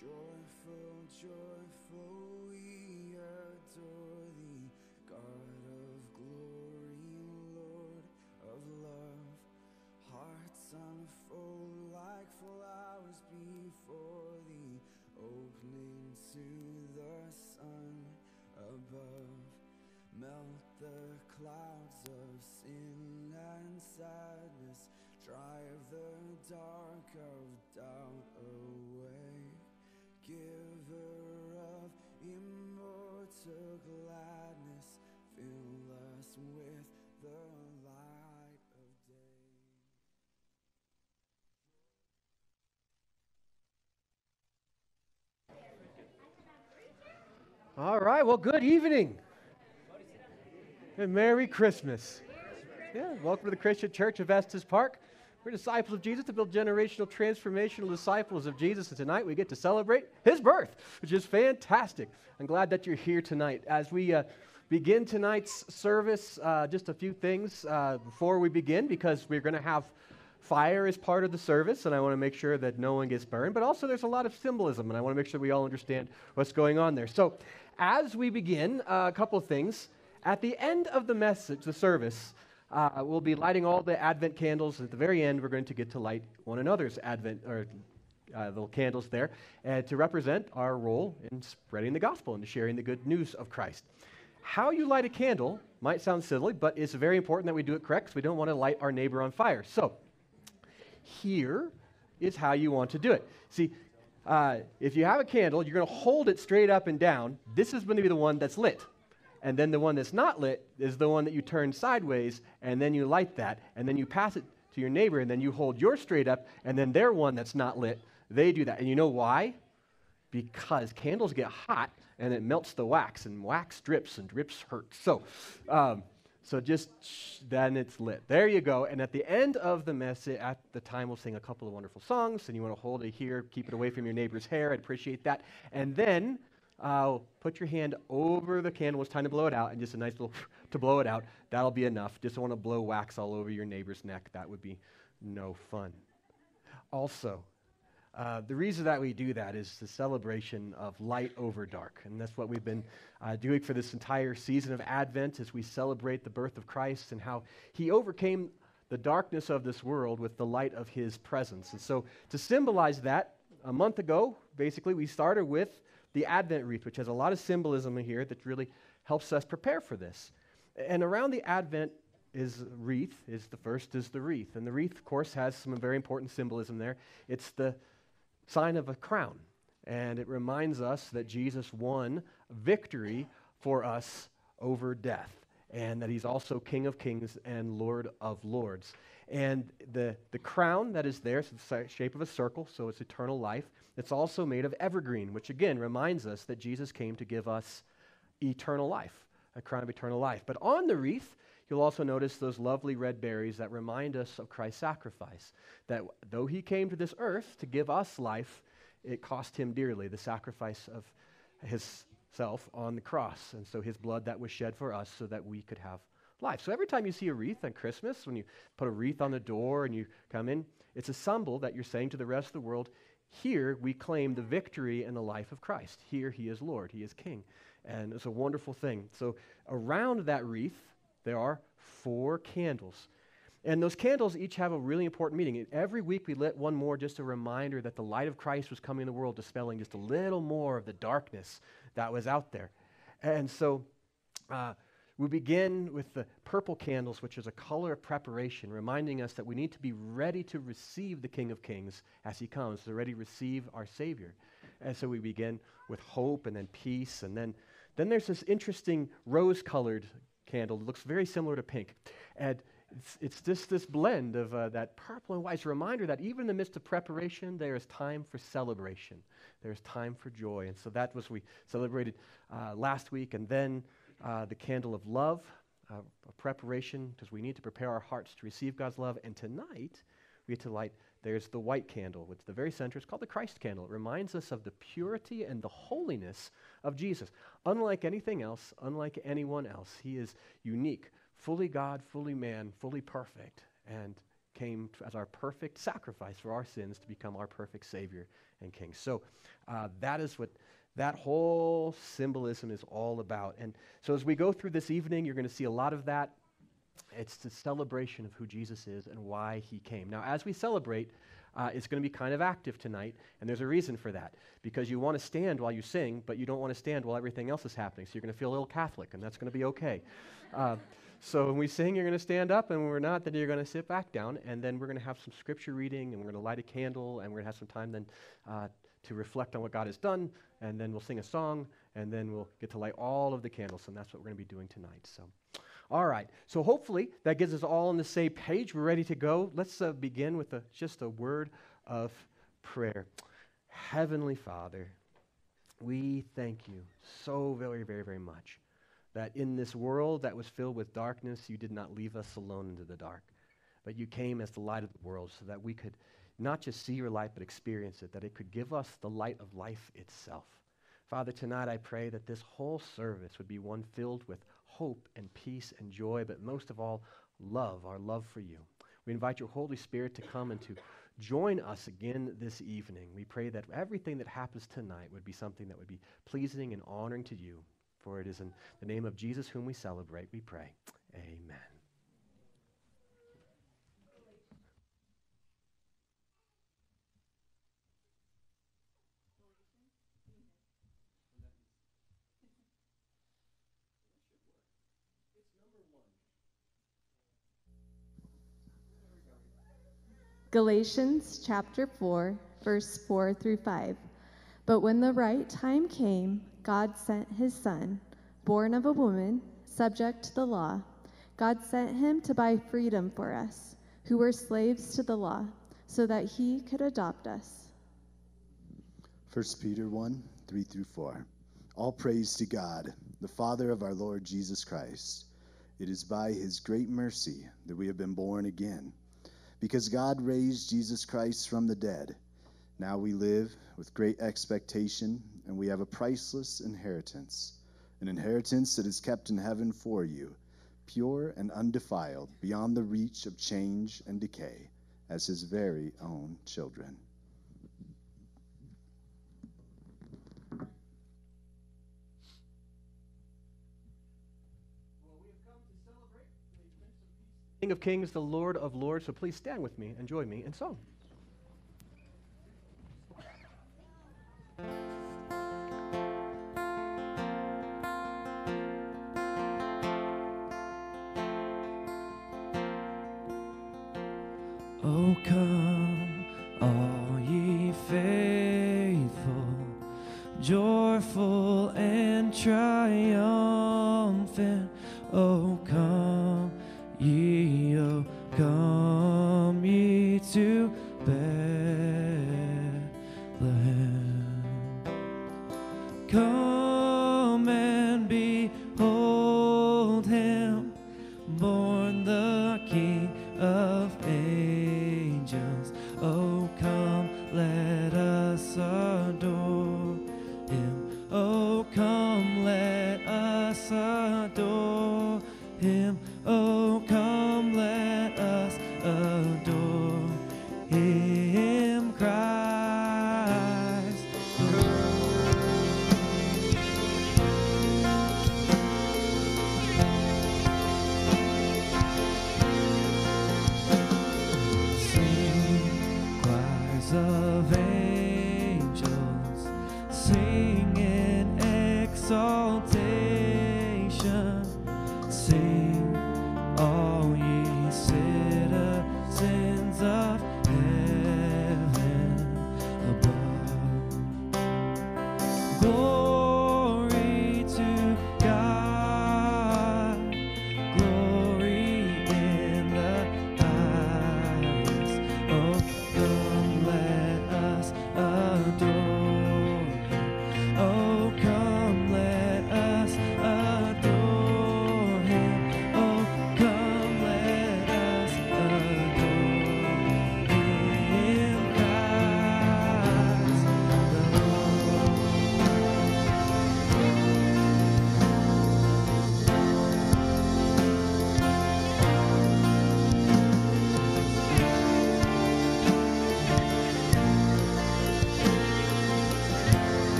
Joyful, joyful, All right, well, good evening. And Merry Christmas. Yeah, welcome to the Christian Church of Estes Park. We're disciples of Jesus to build generational, transformational disciples of Jesus. And tonight we get to celebrate his birth, which is fantastic. I'm glad that you're here tonight. As we uh, begin tonight's service, uh, just a few things uh, before we begin, because we're going to have fire as part of the service, and I want to make sure that no one gets burned. But also, there's a lot of symbolism, and I want to make sure we all understand what's going on there. So, as we begin, uh, a couple of things. At the end of the message, the service, uh, we'll be lighting all the Advent candles. At the very end, we're going to get to light one another's Advent or uh, little candles there, and to represent our role in spreading the gospel and sharing the good news of Christ. How you light a candle might sound silly, but it's very important that we do it correct because we don't want to light our neighbor on fire. So, here is how you want to do it. See, uh, if you have a candle, you're going to hold it straight up and down. This is going to be the one that's lit. And then the one that's not lit is the one that you turn sideways, and then you light that, and then you pass it to your neighbor, and then you hold yours straight up, and then their one that's not lit, they do that. And you know why? Because candles get hot, and it melts the wax, and wax drips, and drips hurt. So, um, so just then it's lit. There you go. And at the end of the message, at the time, we'll sing a couple of wonderful songs, and you want to hold it here, keep it away from your neighbor's hair. I'd appreciate that. And then uh, put your hand over the candle. It's time to blow it out, and just a nice little to blow it out. That'll be enough. Just don't want to blow wax all over your neighbor's neck. That would be no fun. Also, uh, the reason that we do that is the celebration of light over dark. And that's what we've been uh, doing for this entire season of Advent as we celebrate the birth of Christ and how he overcame the darkness of this world with the light of his presence. And so, to symbolize that, a month ago, basically, we started with the Advent wreath, which has a lot of symbolism in here that really helps us prepare for this. And around the Advent is wreath, is the first is the wreath. And the wreath, of course, has some very important symbolism there. It's the sign of a crown. And it reminds us that Jesus won victory for us over death, and that he's also King of kings and Lord of lords. And the, the crown that is there, it's the shape of a circle, so it's eternal life. It's also made of evergreen, which again reminds us that Jesus came to give us eternal life, a crown of eternal life. But on the wreath, you'll also notice those lovely red berries that remind us of Christ's sacrifice. That though he came to this earth to give us life, it cost him dearly, the sacrifice of his self on the cross. And so his blood that was shed for us so that we could have life. So every time you see a wreath on Christmas, when you put a wreath on the door and you come in, it's a symbol that you're saying to the rest of the world, here we claim the victory and the life of Christ. Here he is Lord, he is King. And it's a wonderful thing. So around that wreath, there are four candles. And those candles each have a really important meaning. Every week we lit one more, just a reminder that the light of Christ was coming in the world, dispelling just a little more of the darkness that was out there. And so uh, we begin with the purple candles, which is a color of preparation, reminding us that we need to be ready to receive the King of Kings as he comes, to ready to receive our Savior. And so we begin with hope and then peace. And then, then there's this interesting rose colored candle that looks very similar to pink. And it's, it's just this blend of uh, that purple and white. It's a reminder that even in the midst of preparation, there is time for celebration. There's time for joy. And so that was we celebrated uh, last week. And then uh, the candle of love, uh, preparation, because we need to prepare our hearts to receive God's love. And tonight, we get to light, there's the white candle, which the very center is called the Christ candle. It reminds us of the purity and the holiness of Jesus. Unlike anything else, unlike anyone else, he is unique, fully God, fully man, fully perfect. And came as our perfect sacrifice for our sins to become our perfect Savior and King. So uh, that is what that whole symbolism is all about. And so as we go through this evening, you're going to see a lot of that. It's the celebration of who Jesus is and why he came. Now, as we celebrate, uh, it's going to be kind of active tonight, and there's a reason for that. Because you want to stand while you sing, but you don't want to stand while everything else is happening. So you're going to feel a little Catholic, and that's going to be okay. Uh, so when we sing, you're going to stand up, and when we're not, then you're going to sit back down, and then we're going to have some scripture reading, and we're going to light a candle, and we're going to have some time then uh, to reflect on what God has done, and then we'll sing a song, and then we'll get to light all of the candles, and that's what we're going to be doing tonight. So, all right. So hopefully that gets us all on the same page. We're ready to go. Let's uh, begin with a, just a word of prayer. Heavenly Father, we thank you so very, very, very much that in this world that was filled with darkness, you did not leave us alone into the dark, but you came as the light of the world so that we could not just see your light, but experience it, that it could give us the light of life itself. Father, tonight I pray that this whole service would be one filled with hope and peace and joy, but most of all, love, our love for you. We invite your Holy Spirit to come and to join us again this evening. We pray that everything that happens tonight would be something that would be pleasing and honoring to you. For it is in the name of Jesus, whom we celebrate, we pray. Amen. Galatians chapter 4, verse 4 through 5. But when the right time came, God sent his son, born of a woman, subject to the law. God sent him to buy freedom for us, who were slaves to the law, so that he could adopt us. 1 Peter 1 3 through 4. All praise to God, the Father of our Lord Jesus Christ. It is by his great mercy that we have been born again, because God raised Jesus Christ from the dead. Now we live with great expectation, and we have a priceless inheritance, an inheritance that is kept in heaven for you, pure and undefiled, beyond the reach of change and decay, as his very own children. King of Kings, the Lord of Lords. So please stand with me and join me in song. Oh, come,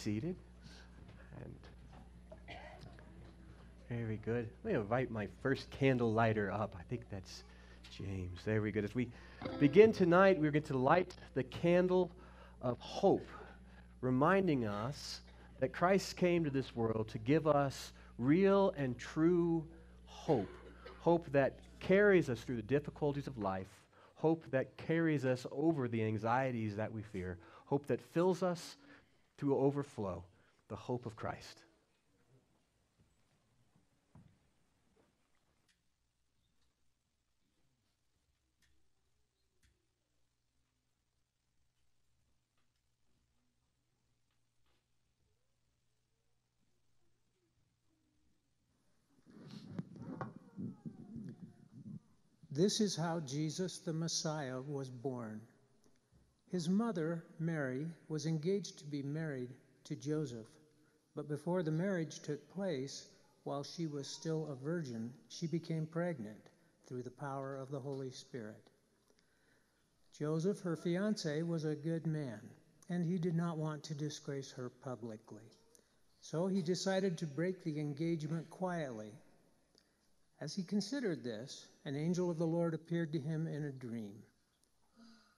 seated. And very good. Let me invite my first candle lighter up. I think that's James. There we go. As we begin tonight, we're going to light the candle of hope, reminding us that Christ came to this world to give us real and true hope. Hope that carries us through the difficulties of life. Hope that carries us over the anxieties that we fear. Hope that fills us to overflow. The hope of Christ. This is how Jesus the Messiah was born. His mother, Mary, was engaged to be married to Joseph, but before the marriage took place, while she was still a virgin, she became pregnant through the power of the Holy Spirit. Joseph, her fiance, was a good man, and he did not want to disgrace her publicly. So he decided to break the engagement quietly. As he considered this, an angel of the Lord appeared to him in a dream.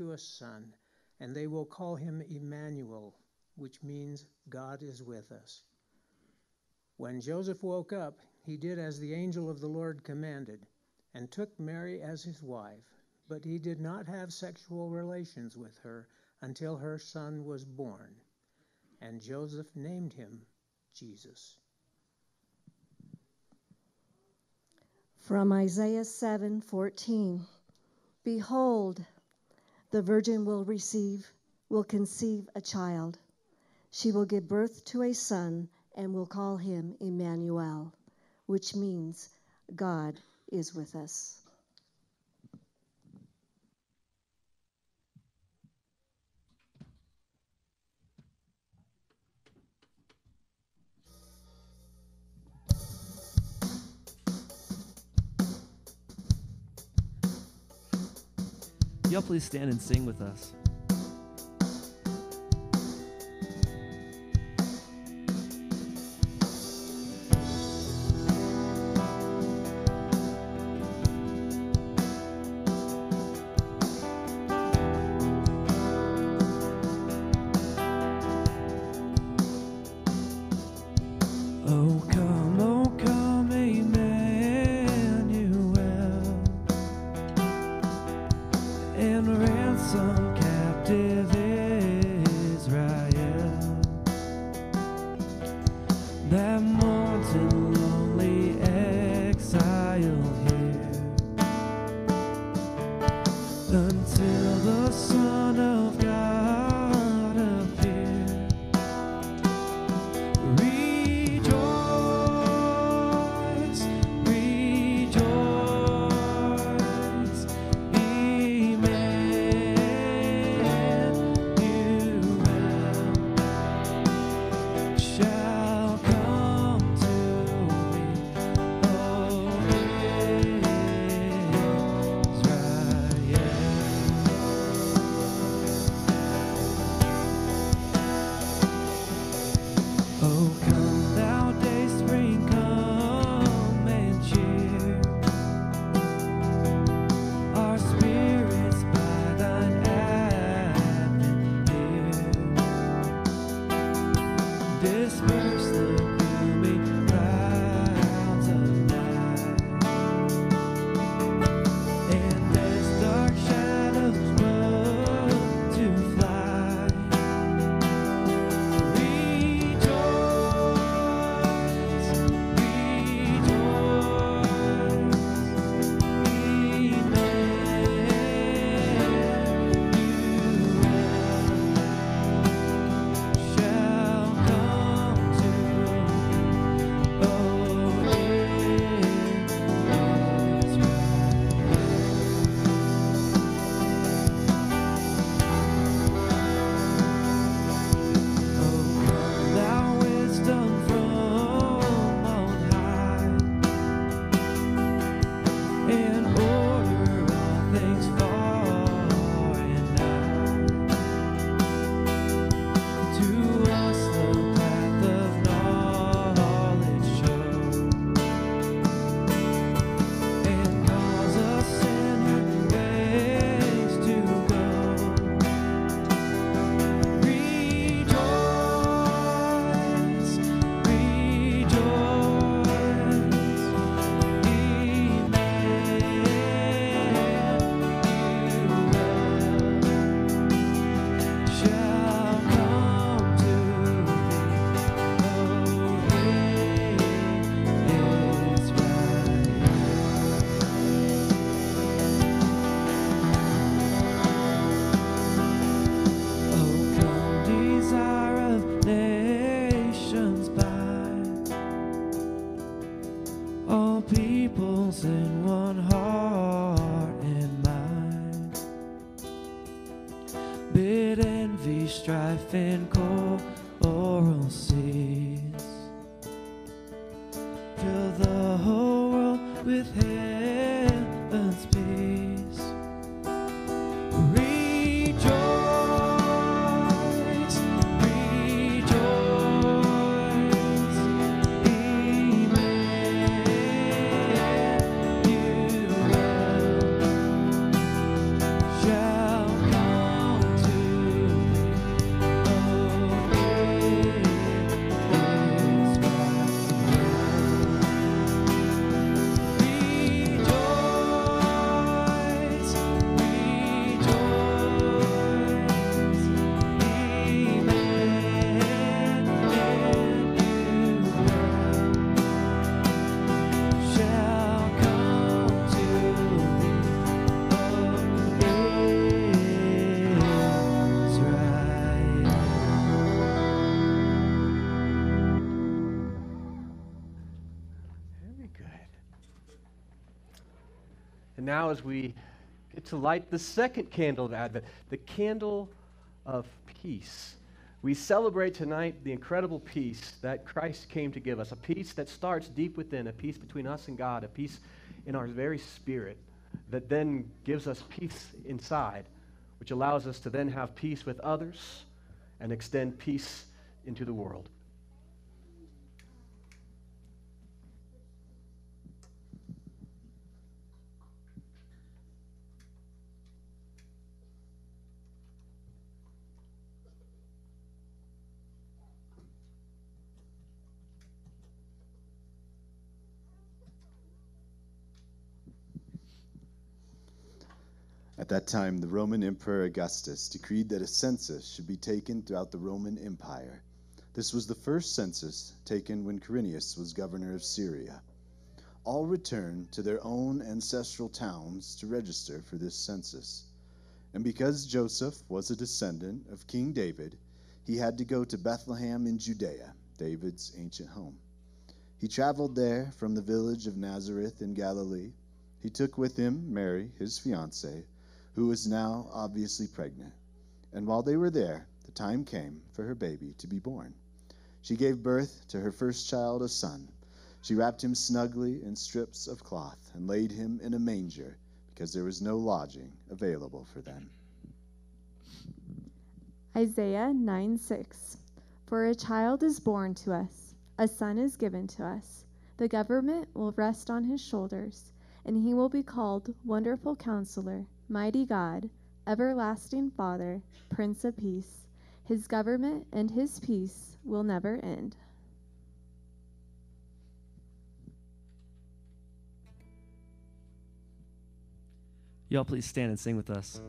to a son, and they will call him Emmanuel, which means God is with us. When Joseph woke up, he did as the angel of the Lord commanded and took Mary as his wife, but he did not have sexual relations with her until her son was born, and Joseph named him Jesus. From Isaiah 7:14 Behold the virgin will receive will conceive a child. She will give birth to a son and will call him Emmanuel which means God is with us Y'all please stand and sing with us. Now, as we get to light the second candle of Advent, the candle of peace, we celebrate tonight the incredible peace that Christ came to give us a peace that starts deep within, a peace between us and God, a peace in our very spirit that then gives us peace inside, which allows us to then have peace with others and extend peace into the world. That time, the Roman Emperor Augustus decreed that a census should be taken throughout the Roman Empire. This was the first census taken when Quirinius was governor of Syria. All returned to their own ancestral towns to register for this census. And because Joseph was a descendant of King David, he had to go to Bethlehem in Judea, David's ancient home. He traveled there from the village of Nazareth in Galilee. He took with him Mary, his fiancée, who was now obviously pregnant. And while they were there, the time came for her baby to be born. She gave birth to her first child, a son. She wrapped him snugly in strips of cloth and laid him in a manger because there was no lodging available for them. Isaiah 9 6. For a child is born to us, a son is given to us. The government will rest on his shoulders, and he will be called Wonderful Counselor, Mighty God, Everlasting Father, Prince of Peace. His government and his peace will never end. Y'all please stand and sing with us.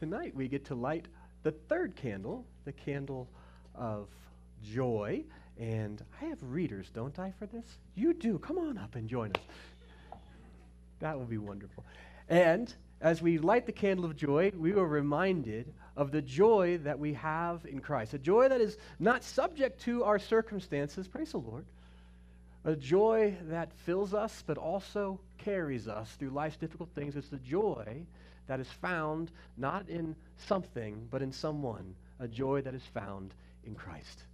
Tonight we get to light the third candle, the candle of joy. And I have readers, don't I, for this? You do. Come on up and join us. That will be wonderful. And as we light the candle of joy, we are reminded of the joy that we have in Christ. A joy that is not subject to our circumstances. Praise the Lord a joy that fills us but also carries us through life's difficult things. It's the joy that is found not in something but in someone, a joy that is found in Christ.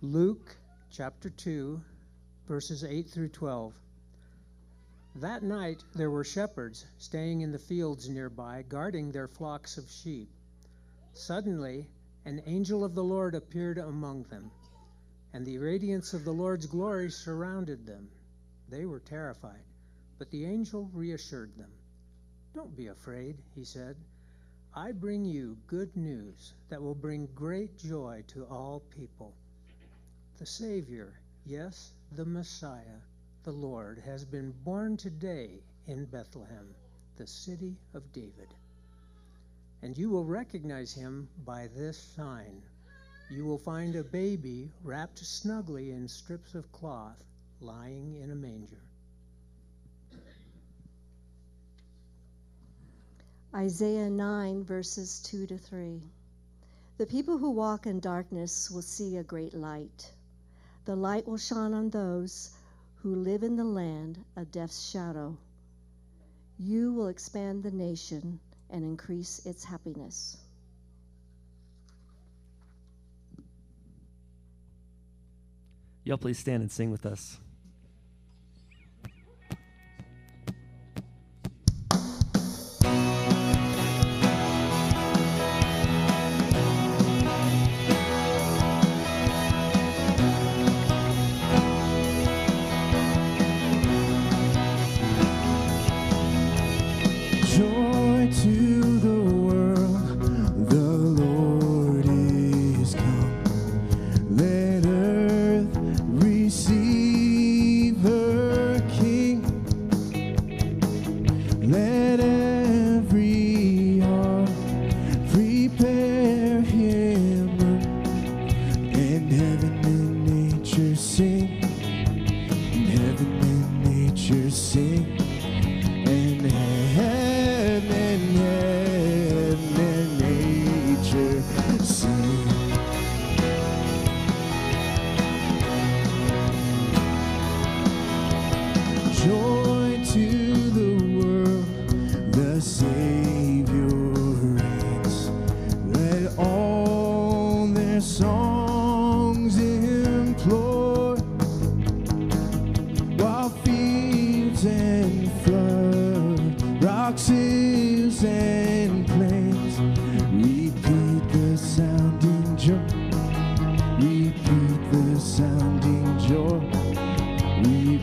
Luke chapter 2, verses 8 through 12. That night there were shepherds staying in the fields nearby, guarding their flocks of sheep. Suddenly, an angel of the Lord appeared among them, and the radiance of the Lord's glory surrounded them. They were terrified, but the angel reassured them. Don't be afraid, he said. I bring you good news that will bring great joy to all people. The Savior, yes, the Messiah, the Lord, has been born today in Bethlehem, the city of David. And you will recognize him by this sign. You will find a baby wrapped snugly in strips of cloth, lying in a manger. Isaiah 9, verses 2 to 3. The people who walk in darkness will see a great light. The light will shine on those who live in the land of death's shadow, You will expand the nation and increase its happiness. Y'all please stand and sing with us.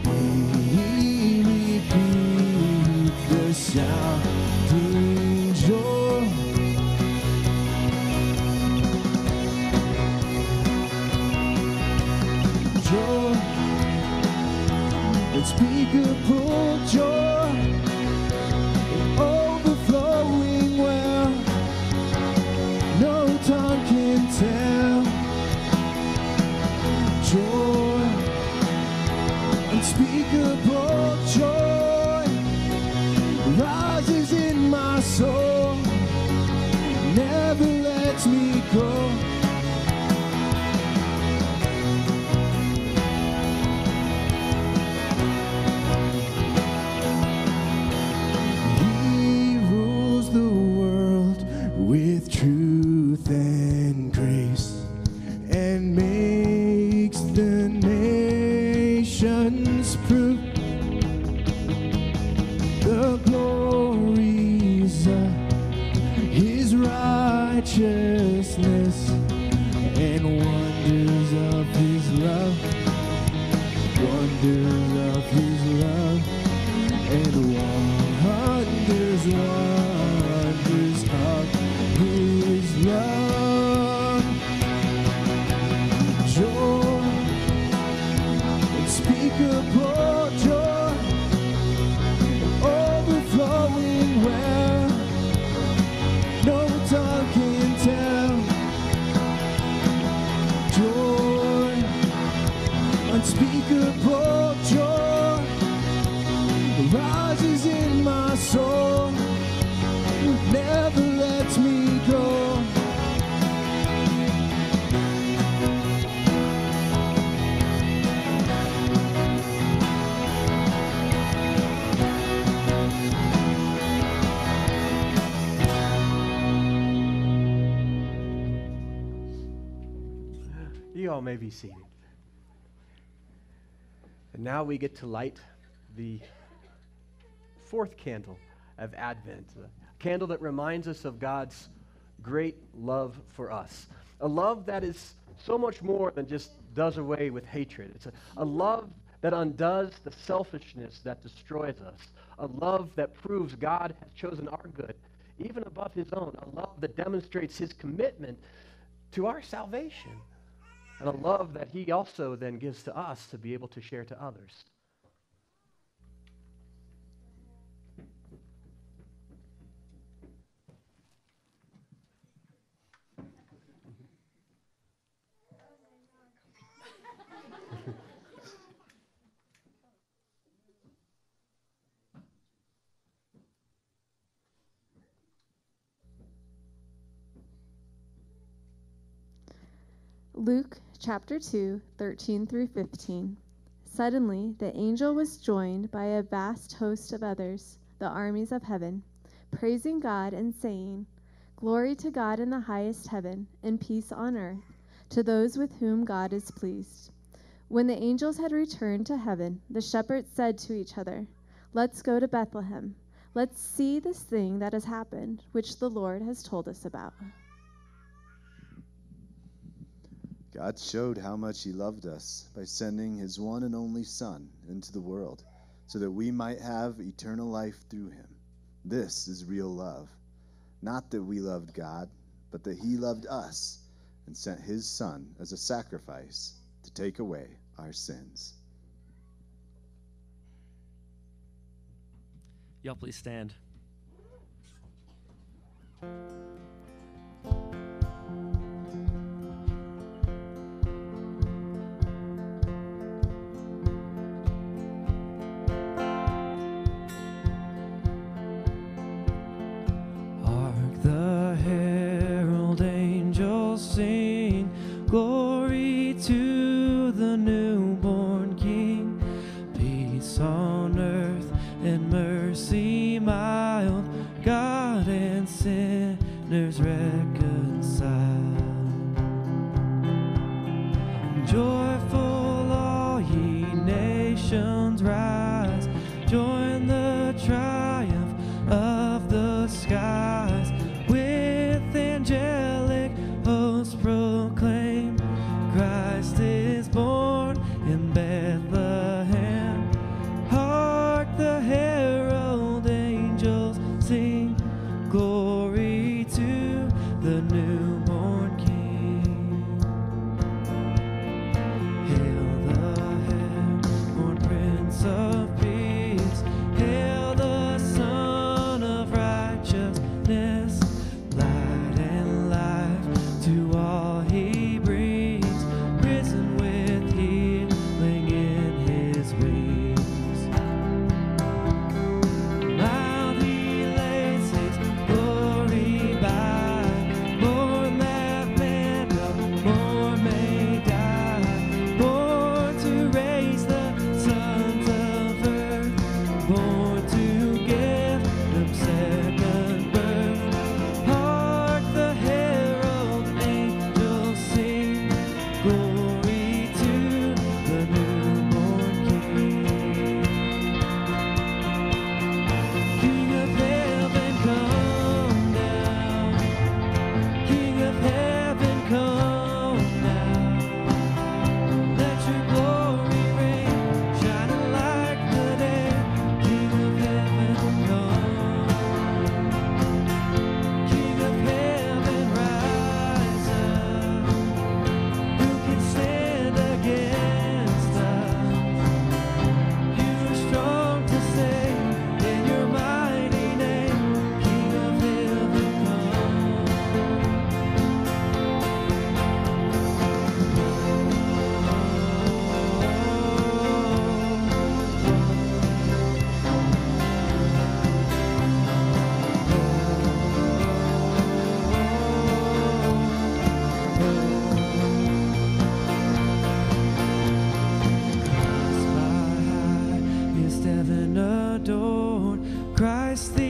Repeat, be seated. And now we get to light the fourth candle of Advent, a candle that reminds us of God's great love for us. A love that is so much more than just does away with hatred. It's a, a love that undoes the selfishness that destroys us. A love that proves God has chosen our good, even above his own. A love that demonstrates his commitment to our salvation. And a love that he also then gives to us to be able to share to others. Luke chapter 2, 13 through 15. Suddenly, the angel was joined by a vast host of others, the armies of heaven, praising God and saying, Glory to God in the highest heaven, and peace on earth to those with whom God is pleased. When the angels had returned to heaven, the shepherds said to each other, Let's go to Bethlehem. Let's see this thing that has happened, which the Lord has told us about. God showed how much He loved us by sending His one and only Son into the world so that we might have eternal life through Him. This is real love. Not that we loved God, but that He loved us and sent His Son as a sacrifice to take away our sins. Y'all please stand. Reconciled. Joyful, adored Christ the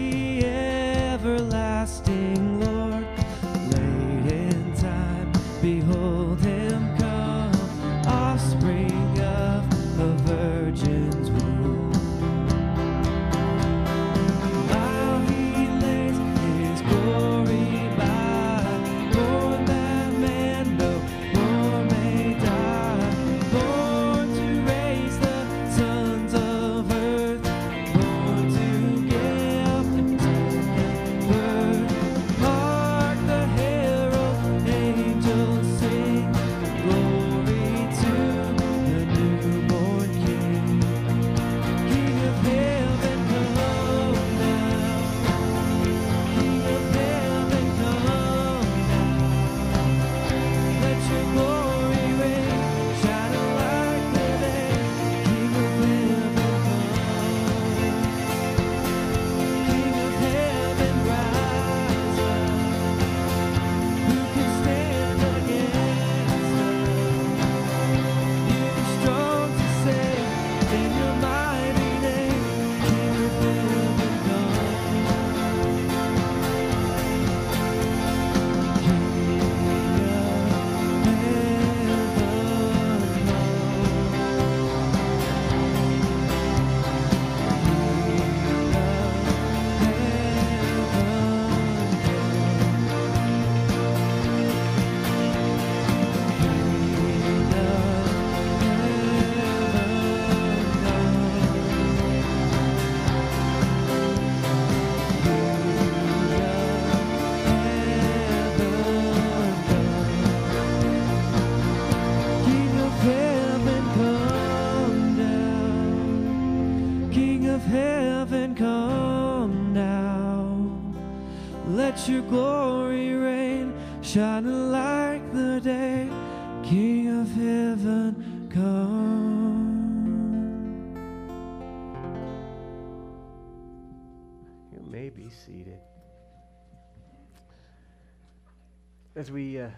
As we uh,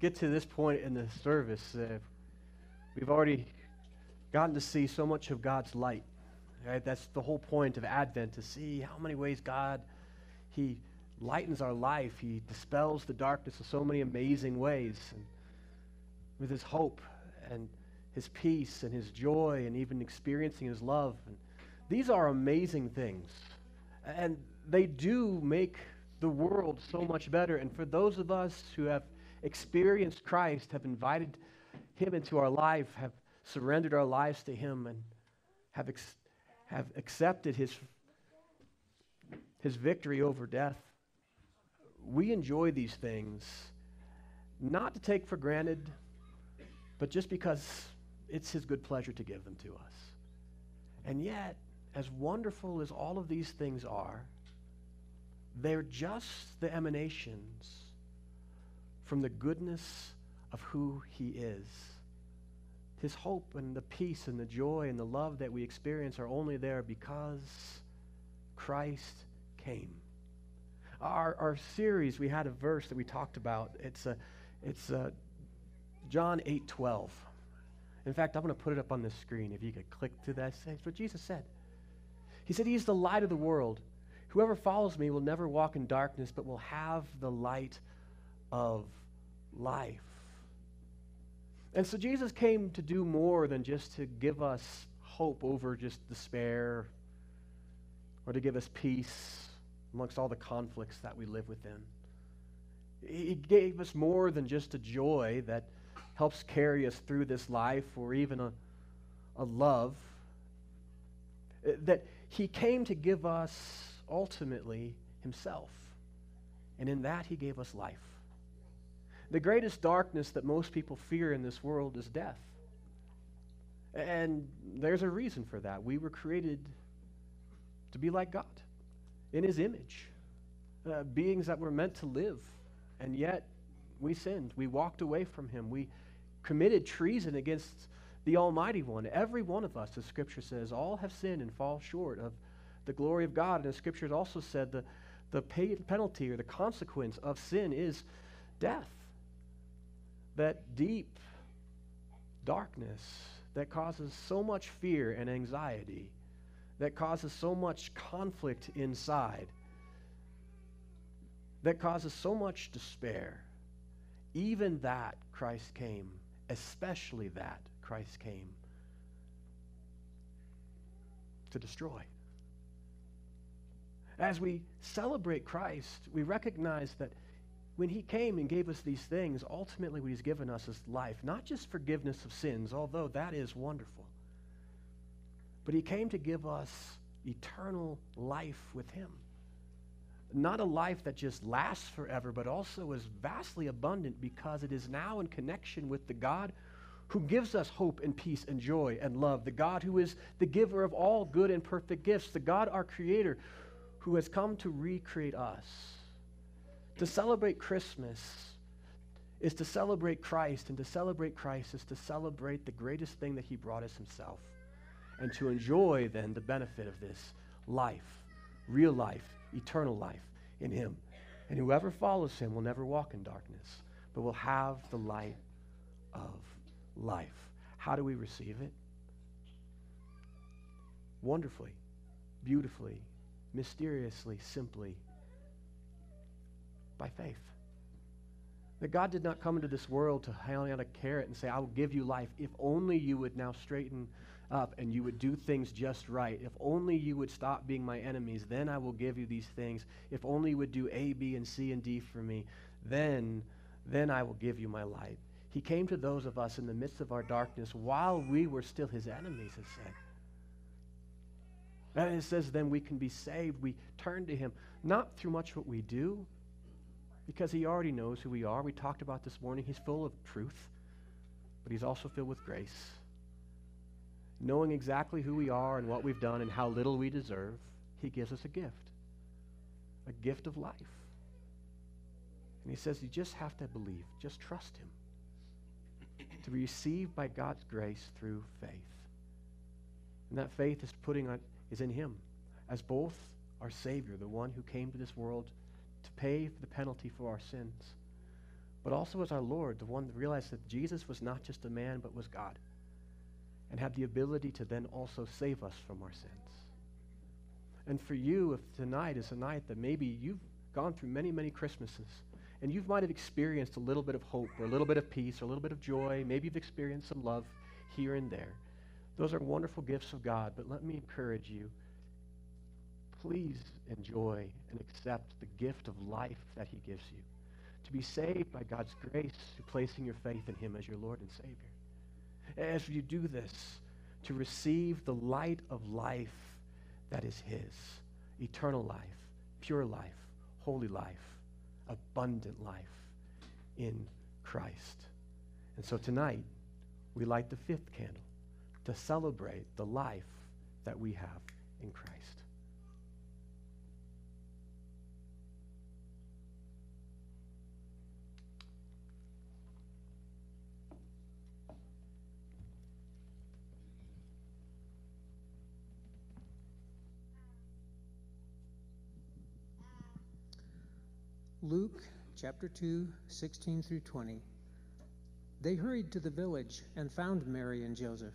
get to this point in the service, uh, we've already gotten to see so much of God's light. Right? That's the whole point of Advent to see how many ways God He lightens our life. He dispels the darkness in so many amazing ways, and with His hope and His peace and His joy, and even experiencing His love. And these are amazing things, and they do make the world so much better. And for those of us who have experienced Christ, have invited Him into our life, have surrendered our lives to Him, and have, ex- have accepted His, His victory over death, we enjoy these things not to take for granted, but just because it's His good pleasure to give them to us. And yet, as wonderful as all of these things are, they're just the emanations from the goodness of who He is. His hope and the peace and the joy and the love that we experience are only there because Christ came. Our, our series, we had a verse that we talked about. It's, a, it's a John 8 12. In fact, I'm going to put it up on the screen. If you could click to that, it's what Jesus said. He said, He's the light of the world. Whoever follows me will never walk in darkness, but will have the light of life. And so Jesus came to do more than just to give us hope over just despair or to give us peace amongst all the conflicts that we live within. He gave us more than just a joy that helps carry us through this life or even a, a love. That He came to give us ultimately Himself. And in that, He gave us life. The greatest darkness that most people fear in this world is death. And there's a reason for that. We were created to be like God in His image, uh, beings that were meant to live. And yet, we sinned. We walked away from Him. We committed treason against the Almighty One. Every one of us, the Scripture says, all have sinned and fall short of the glory of God. And the Scripture has also said the, the pay, penalty or the consequence of sin is death. That deep darkness that causes so much fear and anxiety, that causes so much conflict inside, that causes so much despair. Even that Christ came, especially that Christ came to destroy. As we celebrate Christ, we recognize that when he came and gave us these things, ultimately what he's given us is life, not just forgiveness of sins, although that is wonderful, but he came to give us eternal life with him. Not a life that just lasts forever, but also is vastly abundant because it is now in connection with the God who gives us hope and peace and joy and love, the God who is the giver of all good and perfect gifts, the God, our Creator, who has come to recreate us. To celebrate Christmas is to celebrate Christ, and to celebrate Christ is to celebrate the greatest thing that He brought us Himself, and to enjoy then the benefit of this life, real life, eternal life in Him. And whoever follows Him will never walk in darkness, but will have the light of life. How do we receive it? Wonderfully, beautifully, mysteriously, simply by faith. That God did not come into this world to hang out a carrot and say, I will give you life if only you would now straighten up and you would do things just right. If only you would stop being my enemies, then I will give you these things. If only you would do A, B, and C and D for me, then, then I will give you my light. He came to those of us in the midst of our darkness while we were still his enemies, it said. And it says then we can be saved. We turn to him, not through much what we do, because he already knows who we are. We talked about this morning. He's full of truth, but he's also filled with grace. Knowing exactly who we are and what we've done and how little we deserve, he gives us a gift a gift of life. And he says you just have to believe, just trust him. To be received by God's grace through faith. And that faith is putting on is in him as both our Savior, the one who came to this world to pay for the penalty for our sins, but also as our Lord, the one that realized that Jesus was not just a man, but was God, and had the ability to then also save us from our sins. And for you, if tonight is a night that maybe you've gone through many, many Christmases, and you might have experienced a little bit of hope, or a little bit of peace, or a little bit of joy, maybe you've experienced some love here and there. Those are wonderful gifts of God, but let me encourage you please enjoy and accept the gift of life that he gives you. To be saved by God's grace through placing your faith in him as your Lord and Savior. As you do this, to receive the light of life that is his eternal life, pure life, holy life, abundant life in Christ. And so tonight, we light the fifth candle to celebrate the life that we have in Christ. Luke chapter 2, 16 through 20. They hurried to the village and found Mary and Joseph,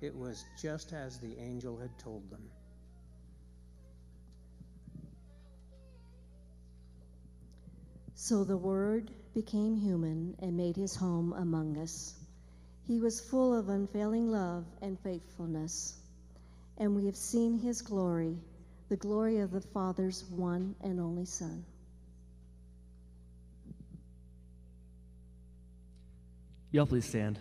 It was just as the angel had told them. So the Word became human and made his home among us. He was full of unfailing love and faithfulness, and we have seen his glory, the glory of the Father's one and only Son. Y'all please stand.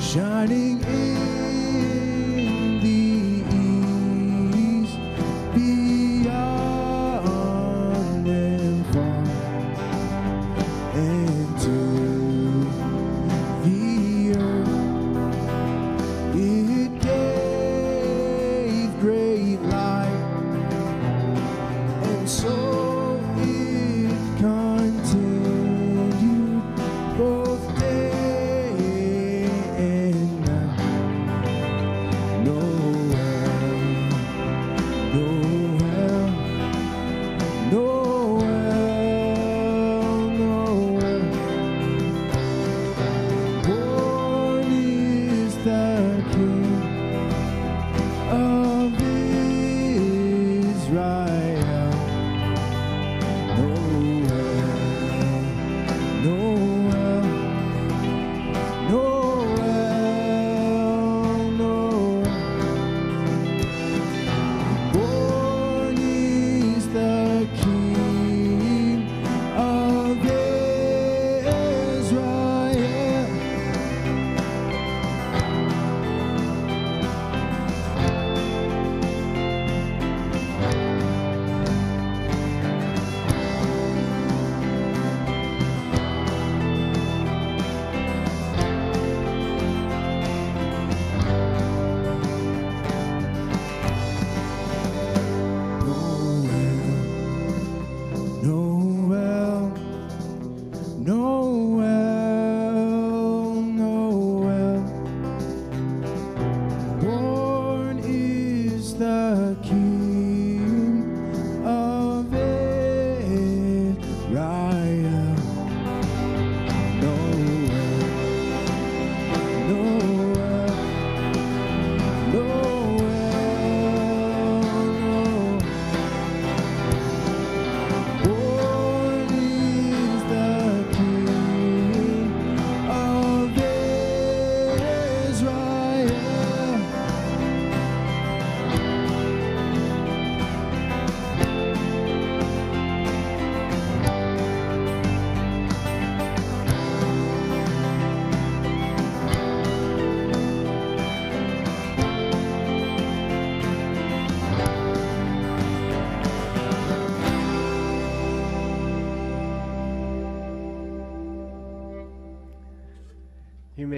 Shining in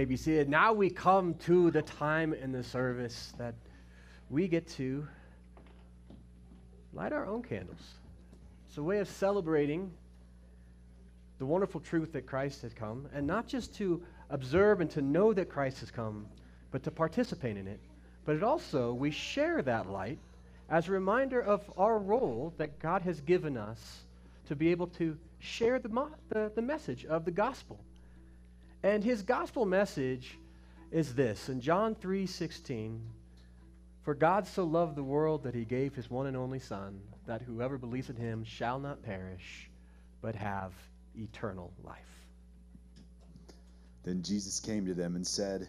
may be seated. Now we come to the time in the service that we get to light our own candles. It's a way of celebrating the wonderful truth that Christ has come, and not just to observe and to know that Christ has come, but to participate in it. But it also, we share that light as a reminder of our role that God has given us to be able to share the, mo- the, the message of the gospel. And his gospel message is this in John 3:16 For God so loved the world that he gave his one and only son that whoever believes in him shall not perish but have eternal life. Then Jesus came to them and said,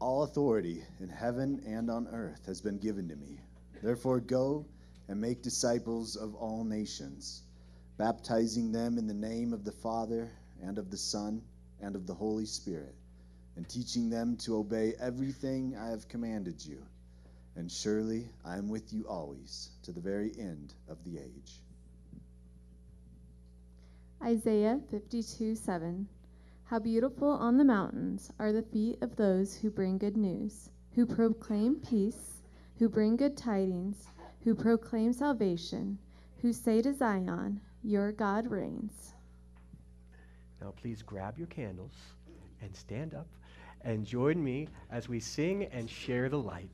All authority in heaven and on earth has been given to me. Therefore, go and make disciples of all nations, baptizing them in the name of the Father and of the Son and of the Holy Spirit, and teaching them to obey everything I have commanded you. And surely I am with you always to the very end of the age. Isaiah 52 7. How beautiful on the mountains are the feet of those who bring good news, who proclaim peace, who bring good tidings, who proclaim salvation, who say to Zion, Your God reigns. Now please grab your candles and stand up and join me as we sing and share the light.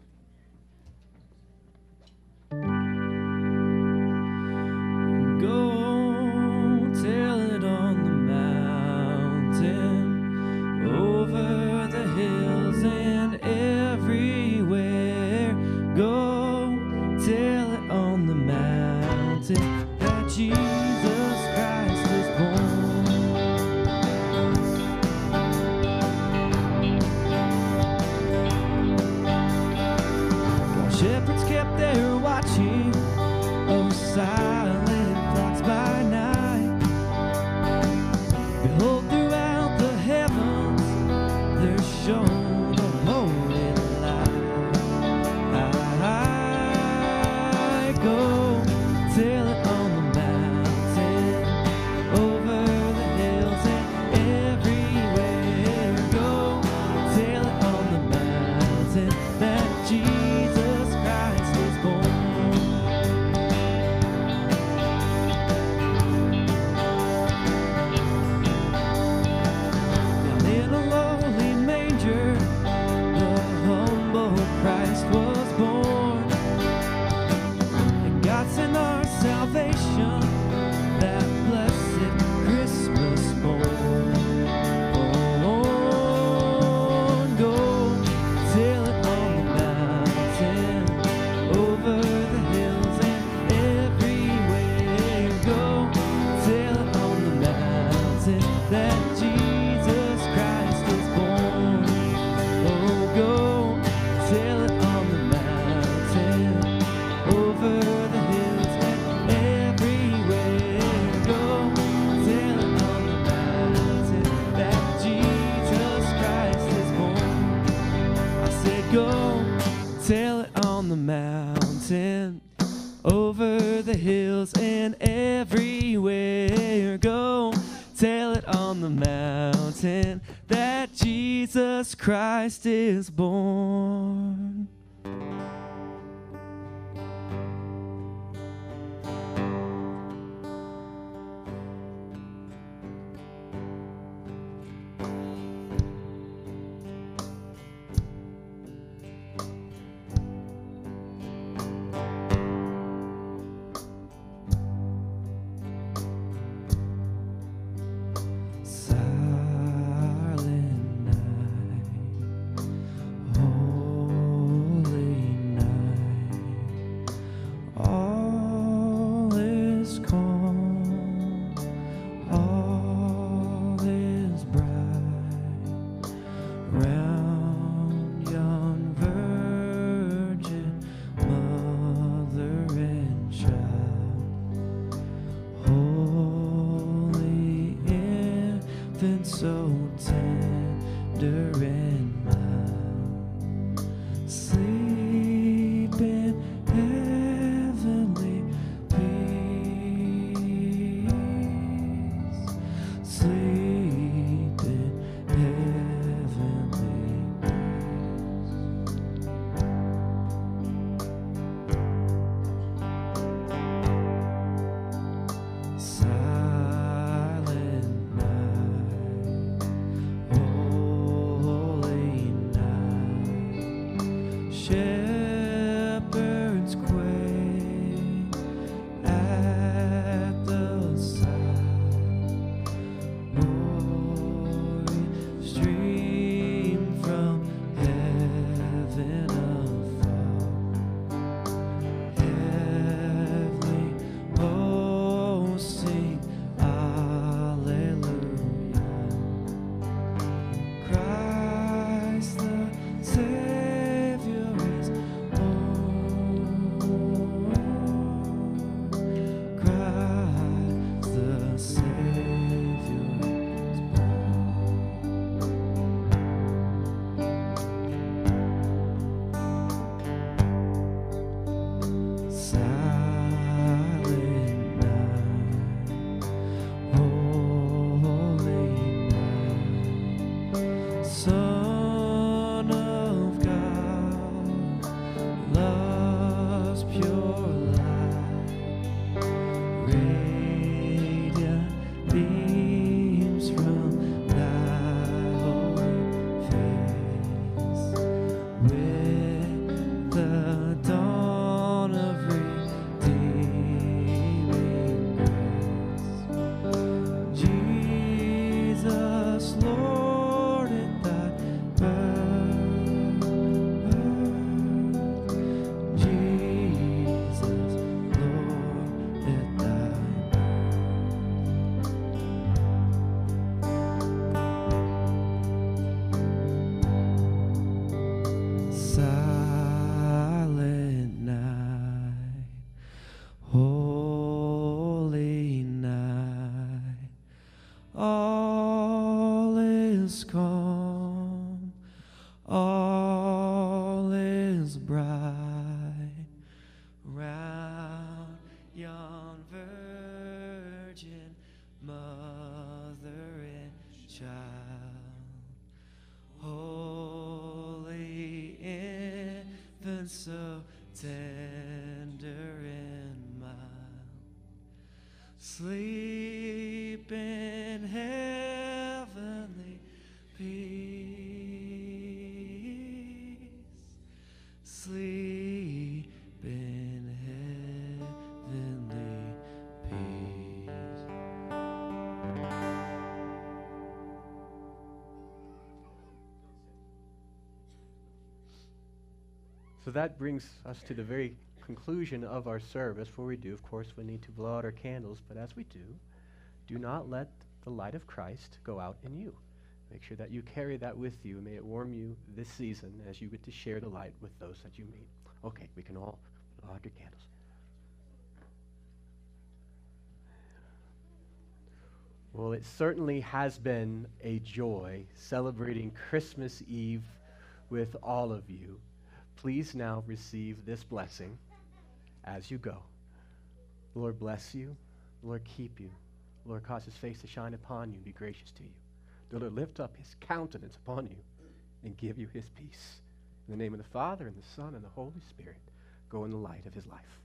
Go holy So that brings us to the very conclusion of our service. Before we do, of course, we need to blow out our candles, but as we do, do not let the light of Christ go out in you. Make sure that you carry that with you. May it warm you this season as you get to share the light with those that you meet. Okay, we can all blow out your candles. Well, it certainly has been a joy celebrating Christmas Eve with all of you. Please now receive this blessing as you go. Lord bless you. Lord keep you. Lord cause his face to shine upon you and be gracious to you. The Lord lift up his countenance upon you and give you his peace. In the name of the Father, and the Son, and the Holy Spirit, go in the light of his life.